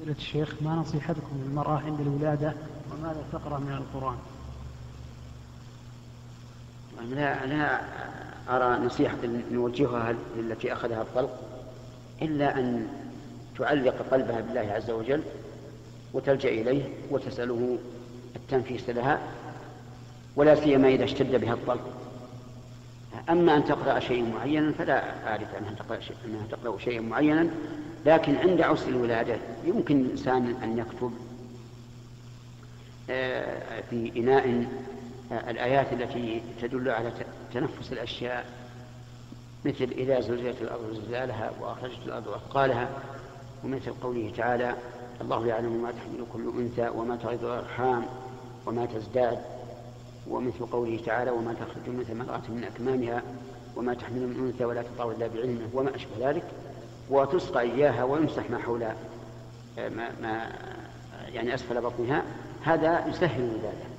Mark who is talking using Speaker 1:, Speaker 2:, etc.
Speaker 1: فضيلة الشيخ ما نصيحتكم للمرأة عند الولادة وماذا تقرأ من القرآن؟
Speaker 2: لا لا أرى نصيحة نوجهها للتي أخذها الطلق إلا أن تعلق قلبها بالله عز وجل وتلجأ إليه وتسأله التنفيس لها ولا سيما إذا اشتد بها الطلق أما أن تقرأ شيئا معينا فلا أعرف أنها تقرأ شيئا معينا لكن عند عسر الولادة يمكن الإنسان أن يكتب آه، في إناء آه، الآيات التي تدل على تنفس الأشياء مثل إذا زلزلت الأرض زلزالها وأخرجت الأرض أثقالها ومثل قوله تعالى الله يعلم ما تحمل كل أنثى وما تغيض الأرحام وما تزداد ومثل قوله تعالى وما تخرج مثل امرأة من أكمامها وما تحمل من أنثى ولا تطاول إلا بعلمه وما أشبه ذلك. وتسقى إياها ويمسح ما حول ما, يعني أسفل بطنها هذا يسهل الولادة